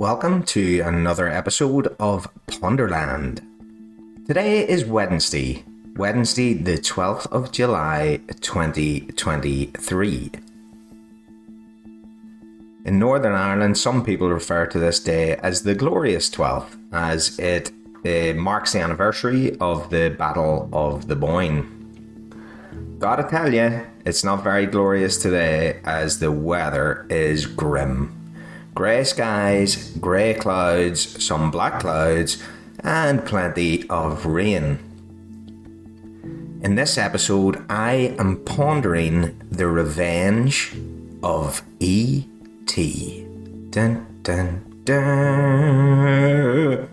Welcome to another episode of Ponderland. Today is Wednesday, Wednesday, the 12th of July 2023. In Northern Ireland, some people refer to this day as the Glorious 12th, as it uh, marks the anniversary of the Battle of the Boyne. Gotta tell you, it's not very glorious today as the weather is grim. Grey skies, grey clouds, some black clouds, and plenty of rain. In this episode, I am pondering the revenge of E.T. Dun dun dun.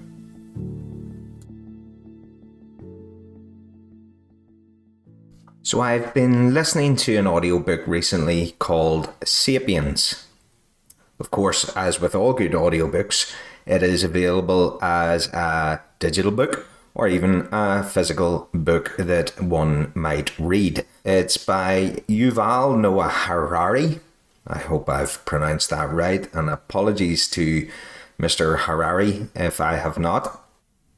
So, I've been listening to an audiobook recently called Sapiens. Of course, as with all good audiobooks, it is available as a digital book or even a physical book that one might read. It's by Yuval Noah Harari. I hope I've pronounced that right, and apologies to Mr. Harari if I have not.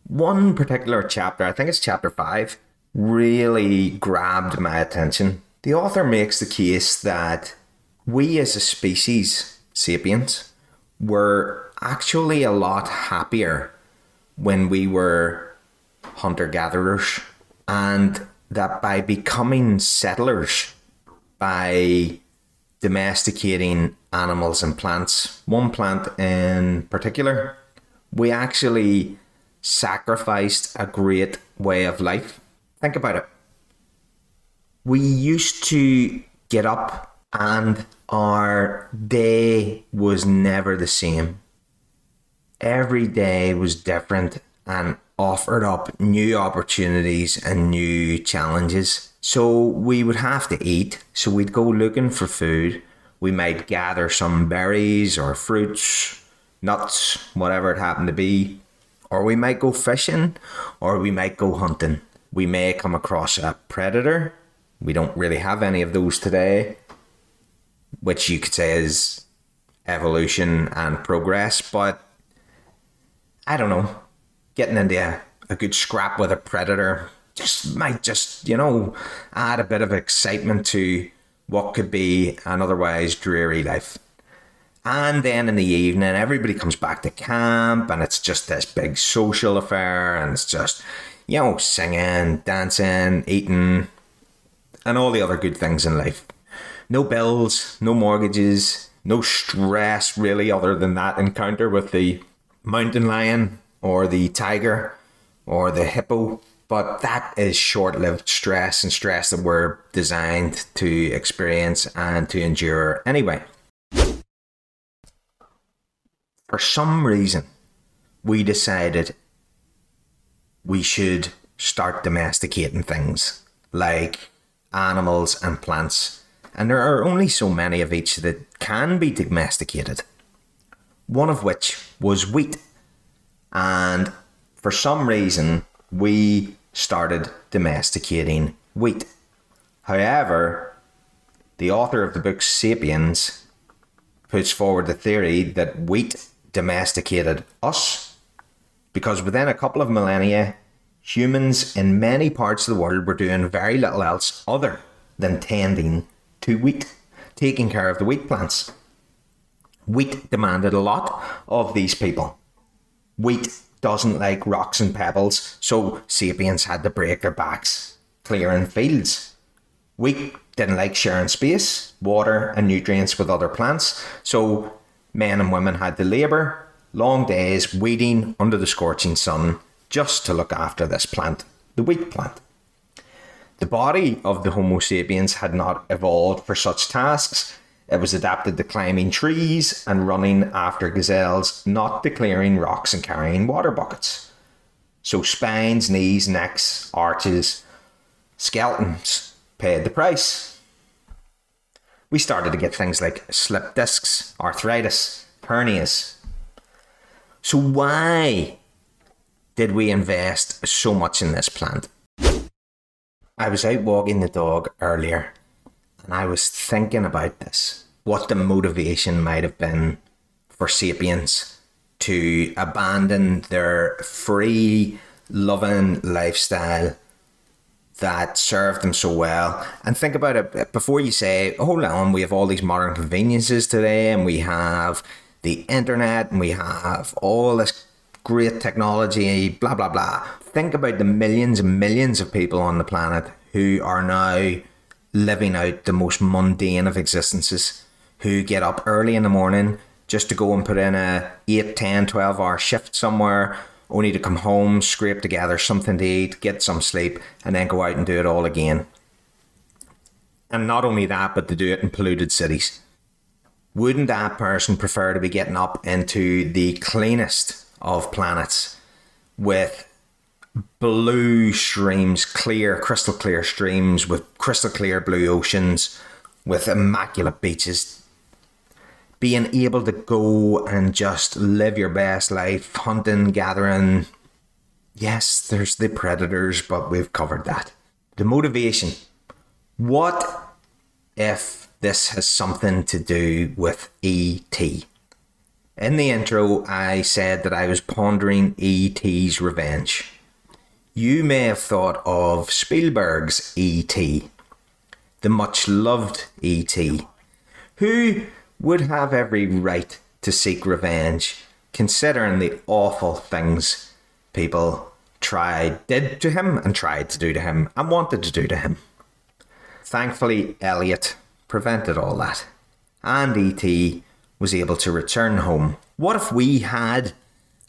One particular chapter, I think it's chapter 5, really grabbed my attention. The author makes the case that we as a species, sapiens, were actually a lot happier when we were hunter gatherers, and that by becoming settlers, by domesticating animals and plants, one plant in particular, we actually sacrificed a great way of life Think about it. We used to get up and our day was never the same. Every day was different and offered up new opportunities and new challenges. So we would have to eat, so we'd go looking for food. We might gather some berries or fruits, nuts, whatever it happened to be. Or we might go fishing, or we might go hunting we may come across a predator. We don't really have any of those today, which you could say is evolution and progress, but I don't know. Getting into a, a good scrap with a predator just might just, you know, add a bit of excitement to what could be an otherwise dreary life. And then in the evening, everybody comes back to camp, and it's just this big social affair, and it's just you know, singing, dancing, eating, and all the other good things in life. No bills, no mortgages, no stress really, other than that encounter with the mountain lion or the tiger or the hippo. But that is short lived stress and stress that we're designed to experience and to endure anyway. For some reason, we decided we should start domesticating things like animals and plants. And there are only so many of each that can be domesticated. One of which was wheat. And for some reason, we started domesticating wheat. However, the author of the book Sapiens puts forward the theory that wheat domesticated us because within a couple of millennia, humans in many parts of the world were doing very little else other than tending to wheat, taking care of the wheat plants. Wheat demanded a lot of these people. Wheat doesn't like rocks and pebbles, so sapiens had to break their backs clearing fields. Wheat didn't like sharing space, water, and nutrients with other plants, so men and women had to labour long days waiting under the scorching sun just to look after this plant, the wheat plant. The body of the Homo sapiens had not evolved for such tasks. It was adapted to climbing trees and running after gazelles, not to clearing rocks and carrying water buckets. So spines, knees, necks, arches, skeletons paid the price. We started to get things like slip discs, arthritis, hernias, so why did we invest so much in this plant? I was out walking the dog earlier and I was thinking about this. What the motivation might have been for sapiens to abandon their free, loving lifestyle that served them so well. And think about it before you say, oh, hold on, we have all these modern conveniences today, and we have the internet, and we have all this great technology, blah, blah, blah. Think about the millions and millions of people on the planet who are now living out the most mundane of existences, who get up early in the morning just to go and put in a 8, 10, 12 hour shift somewhere only to come home, scrape together something to eat, get some sleep, and then go out and do it all again. And not only that, but to do it in polluted cities. Wouldn't that person prefer to be getting up into the cleanest of planets with blue streams, clear, crystal clear streams, with crystal clear blue oceans, with immaculate beaches, being able to go and just live your best life, hunting, gathering. Yes, there's the predators, but we've covered that. The motivation. What if this has something to do with ET? In the intro, I said that I was pondering ET's revenge. You may have thought of Spielberg's ET, the much loved ET, who would have every right to seek revenge, considering the awful things people tried, did to him, and tried to do to him, and wanted to do to him. Thankfully, Elliott prevented all that, and E.T. was able to return home. What if we had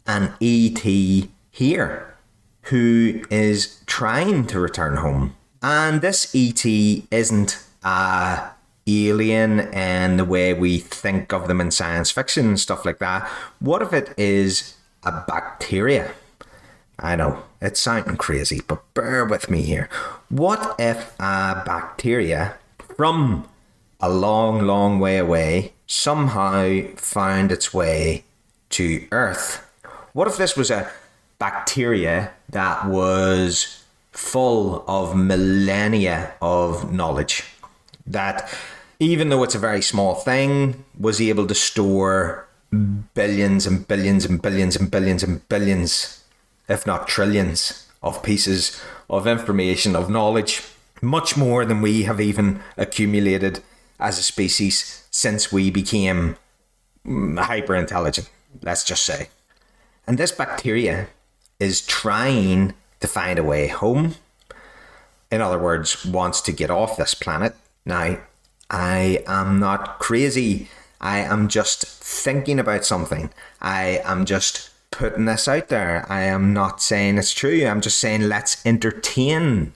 an E.T. here who is trying to return home? And this E.T. isn't a alien and the way we think of them in science fiction and stuff like that. What if it is a bacteria? I know it's sounding crazy, but bear with me here. What if a bacteria from a long, long way away somehow found its way to Earth? What if this was a bacteria that was full of millennia of knowledge? That even though it's a very small thing, was able to store billions and billions and billions and billions and billions, if not trillions, of pieces of information, of knowledge, much more than we have even accumulated as a species since we became hyper intelligent, let's just say. And this bacteria is trying to find a way home. In other words, wants to get off this planet. Now, I am not crazy. I am just thinking about something. I am just putting this out there. I am not saying it's true. I'm just saying let's entertain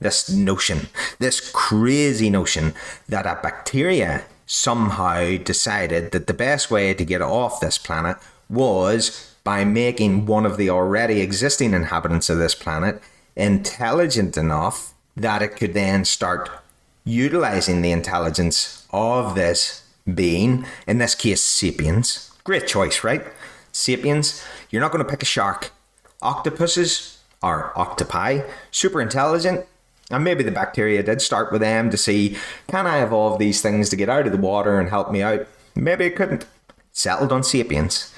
this notion, this crazy notion that a bacteria somehow decided that the best way to get off this planet was by making one of the already existing inhabitants of this planet intelligent enough that it could then start utilizing the intelligence of this being, in this case, sapiens. Great choice, right? Sapiens, you're not going to pick a shark. Octopuses are octopi, super intelligent, and maybe the bacteria did start with them to see can I evolve these things to get out of the water and help me out? Maybe it couldn't. Settled on sapiens.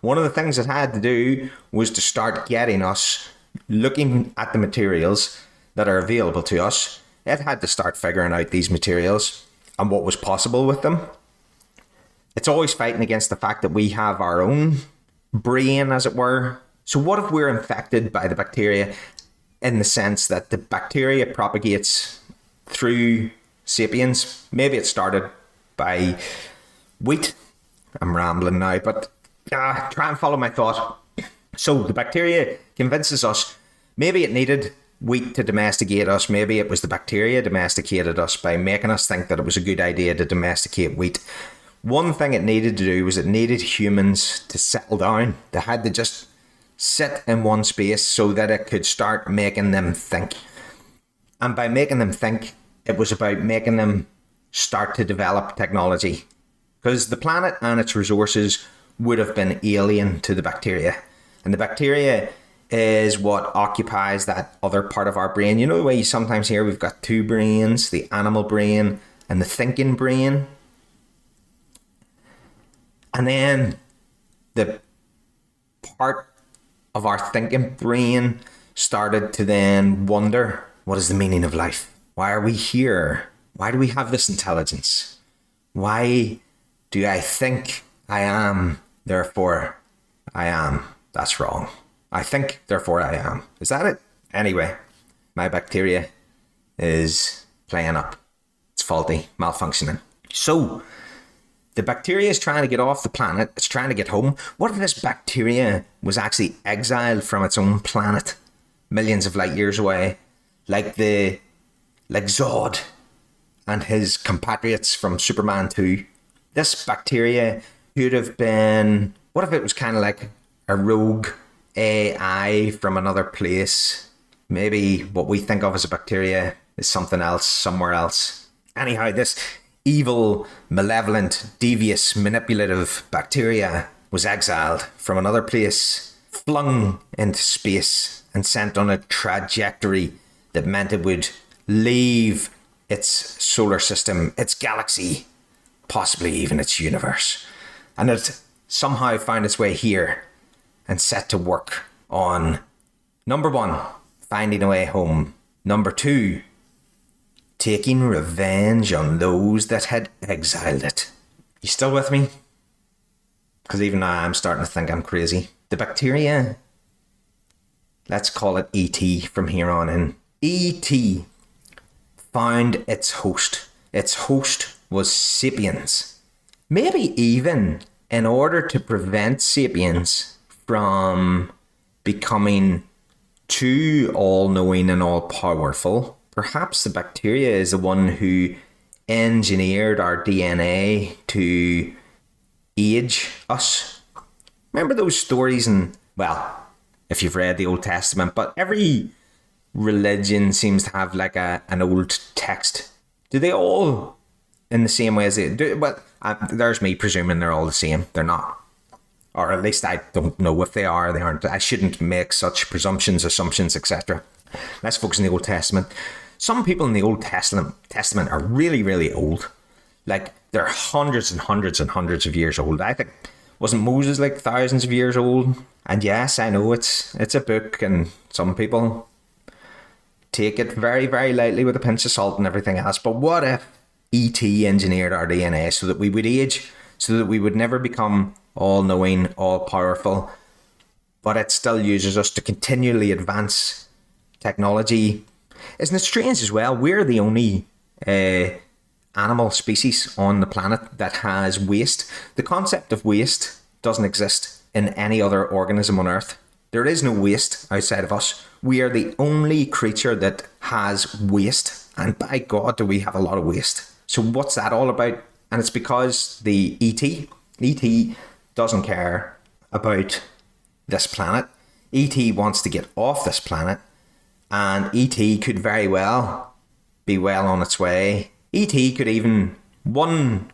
One of the things it had to do was to start getting us looking at the materials that are available to us it had to start figuring out these materials and what was possible with them. It's always fighting against the fact that we have our own brain, as it were. So, what if we're infected by the bacteria in the sense that the bacteria propagates through sapiens? Maybe it started by wheat. I'm rambling now, but uh, try and follow my thought. So, the bacteria convinces us maybe it needed wheat to domesticate us. Maybe it was the bacteria domesticated us by making us think that it was a good idea to domesticate wheat. One thing it needed to do was it needed humans to settle down. They had to just sit in one space so that it could start making them think. And by making them think, it was about making them start to develop technology. Because the planet and its resources would have been alien to the bacteria. And the bacteria is what occupies that other part of our brain. You know the way you sometimes hear we've got two brains, the animal brain and the thinking brain. And then the part of our thinking brain started to then wonder what is the meaning of life? Why are we here? Why do we have this intelligence? Why do I think I am, therefore I am? That's wrong. I think, therefore I am. Is that it? Anyway, my bacteria is playing up. It's faulty, malfunctioning. So, the bacteria is trying to get off the planet, it's trying to get home. What if this bacteria was actually exiled from its own planet, millions of light years away, like the like Zod and his compatriots from Superman 2? This bacteria could have been what if it was kind of like a rogue AI from another place? Maybe what we think of as a bacteria is something else somewhere else. Anyhow, this evil, malevolent, devious, manipulative bacteria was exiled from another place, flung into space, and sent on a trajectory that meant it would leave its solar system, its galaxy, possibly even its universe. And it somehow found its way here and set to work on number one, finding a way home. Number two, taking revenge on those that had exiled it. You still with me? Because even now I'm starting to think I'm crazy. The bacteria, let's call it ET from here on in. ET found its host. Its host was sapiens. Maybe even in order to prevent sapiens from becoming too all knowing and all powerful, perhaps the bacteria is the one who engineered our DNA to age us. Remember those stories and well, if you've read the Old Testament, but every religion seems to have like a an old text. Do they all in the same way as they do? Well, uh, there's me presuming they're all the same. They're not, or at least I don't know if they are. They aren't. I shouldn't make such presumptions, assumptions, etc. Let's focus on the Old Testament some people in the Old Testament Testament are really, really old. Like they're hundreds and hundreds and hundreds of years old. I think wasn't Moses like thousands of years old? And yes, I know it's it's a book, and some people take it very, very lightly with a pinch of salt and everything else. But what if ET engineered our DNA so that we would age, so that we would never become all knowing, all powerful, but it still uses us to continually advance technology isn't it strange as well? We're the only uh, animal species on the planet that has waste. The concept of waste doesn't exist in any other organism on Earth. There is no waste outside of us. We are the only creature that has waste, and by God, do we have a lot of waste. So, what's that all about? And it's because the ET, ET doesn't care about this planet. ET wants to get off this planet and ET could very well be well on its way. ET could even one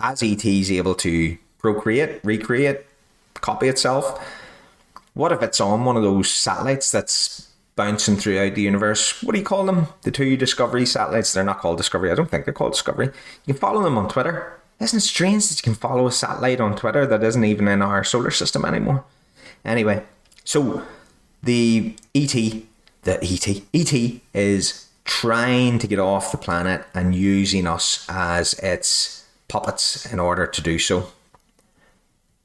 as ET is able to procreate, recreate, copy itself. What if it's on one of those satellites that's bouncing throughout the universe? What do you call them? The two Discovery satellites. They're not called Discovery. I don't think they're called Discovery. You can follow them on Twitter. Isn't it strange that you can follow a satellite on Twitter that isn't even in our solar system anymore? Anyway, so the ET that ET ET is trying to get off the planet and using us as its puppets in order to do so.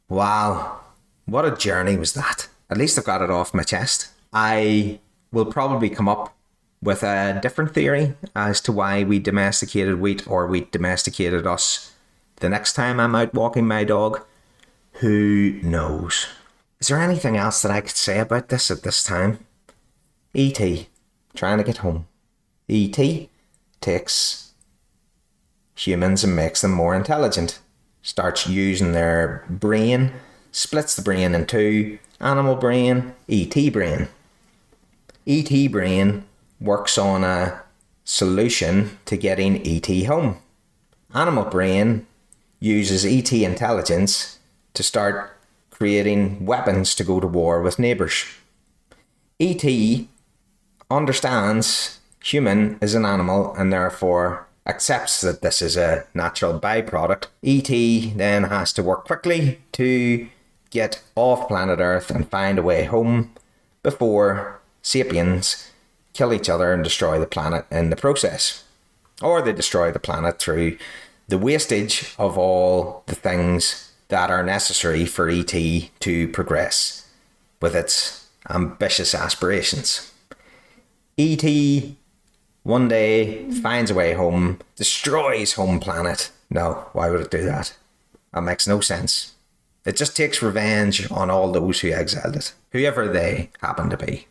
Wow, what a journey was that! At least I've got it off my chest. I will probably come up with a different theory as to why we domesticated wheat or wheat domesticated us the next time I'm out walking my dog. Who knows? Is there anything else that I could say about this at this time? E.T. trying to get home. E.T. takes humans and makes them more intelligent. Starts using their brain, splits the brain in two animal brain, ET brain. ET brain works on a solution to getting ET home. Animal brain uses ET intelligence to start creating weapons to go to war with neighbours. ET understands human is an animal and therefore accepts that this is a natural byproduct. ET then has to work quickly to get off planet Earth and find a way home before sapiens kill each other and destroy the planet in the process. Or they destroy the planet through the wastage of all the things that are necessary for ET to progress with its ambitious aspirations. ET one day finds a way home, destroys home planet. No, why would it do that? That makes no sense. It just takes revenge on all those who exiled it, whoever they happen to be.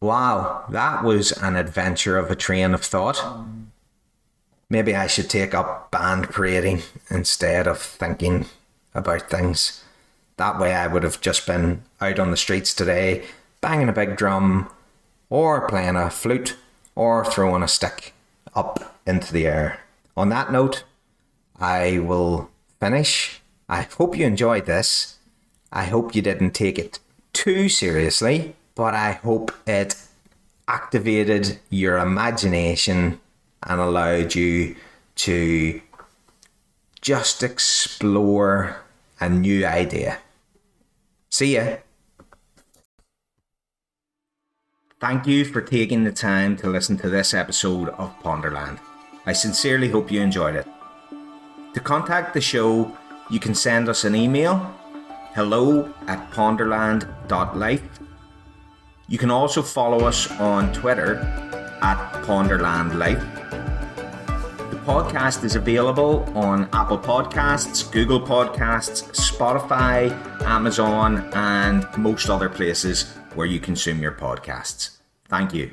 Wow, that was an adventure of a train of thought. Maybe I should take up band parading instead of thinking about things. That way I would have just been out on the streets today, banging a big drum, or playing a flute, or throwing a stick up into the air. On that note, I will finish. I hope you enjoyed this. I hope you didn't take it too seriously, but I hope it activated your imagination and allowed you to just explore a new idea. See ya. Thank you for taking the time to listen to this episode of Ponderland. I sincerely hope you enjoyed it. To contact the show, you can send us an email hello at ponderland.life. You can also follow us on Twitter at ponderlandlife. The podcast is available on Apple Podcasts, Google Podcasts, Spotify, Amazon, and most other places where you consume your podcasts. Thank you.